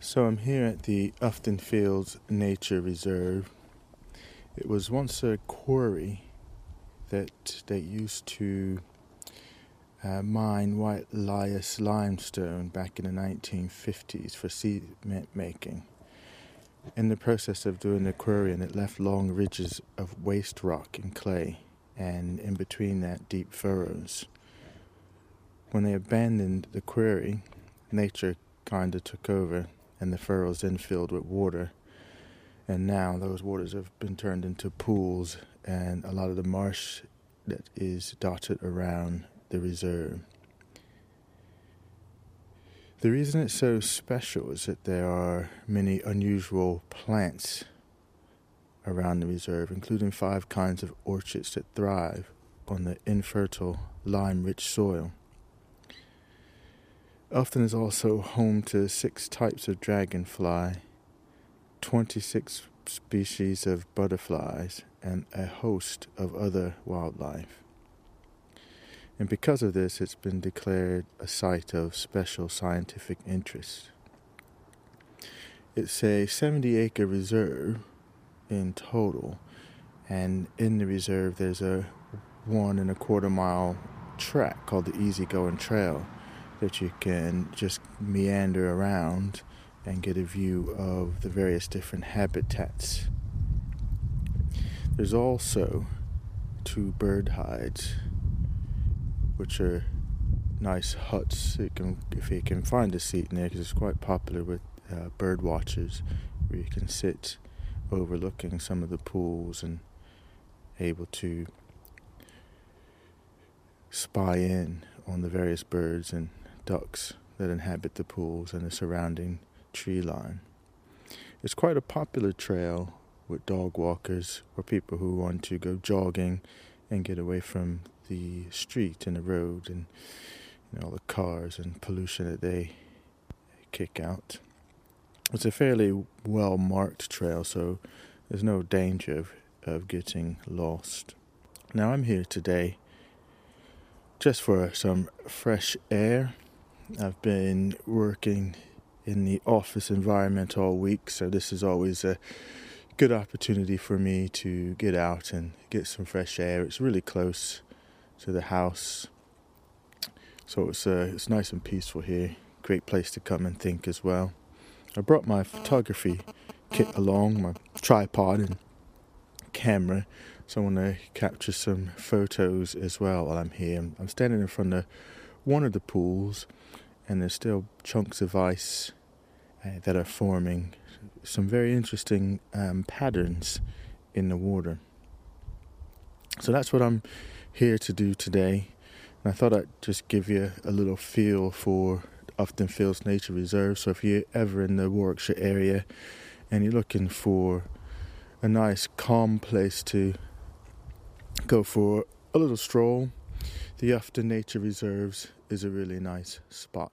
So I'm here at the Ufton Fields Nature Reserve. It was once a quarry that they used to uh, mine white lias limestone back in the 1950s for cement making. In the process of doing the quarrying, it left long ridges of waste rock and clay, and in between that, deep furrows. When they abandoned the quarry, nature kind of took over and the furrows then filled with water. And now those waters have been turned into pools, and a lot of the marsh that is dotted around the reserve. The reason it's so special is that there are many unusual plants around the reserve, including five kinds of orchids that thrive on the infertile, lime rich soil. Ufton is also home to six types of dragonfly, 26 species of butterflies, and a host of other wildlife. And because of this, it's been declared a site of special scientific interest. It's a 70 acre reserve in total, and in the reserve, there's a one and a quarter mile track called the Easy Going Trail that you can just meander around and get a view of the various different habitats. There's also two bird hides, which are nice huts. You can, if you can find a seat in there, because it's quite popular with uh, bird watchers, where you can sit overlooking some of the pools and able to spy in on the various birds and ducks that inhabit the pools and the surrounding tree line. It's quite a popular trail with dog walkers or people who want to go jogging and get away from the street and the road and you know, all the cars and pollution that they kick out. It's a fairly well marked trail, so there's no danger of, of getting lost. Now, I'm here today just for some fresh air I've been working in the office environment all week, so this is always a good opportunity for me to get out and get some fresh air. It's really close to the house, so it's uh, it's nice and peaceful here. Great place to come and think as well. I brought my photography kit along, my tripod and camera, so I want to capture some photos as well while I'm here. I'm standing in front of one of the pools, and there's still chunks of ice uh, that are forming some very interesting um, patterns in the water. So that's what I'm here to do today. And I thought I'd just give you a little feel for Ufton Fields Nature Reserve. So if you're ever in the Warwickshire area and you're looking for a nice calm place to go for a little stroll, the Ufton Nature Reserves is a really nice spot.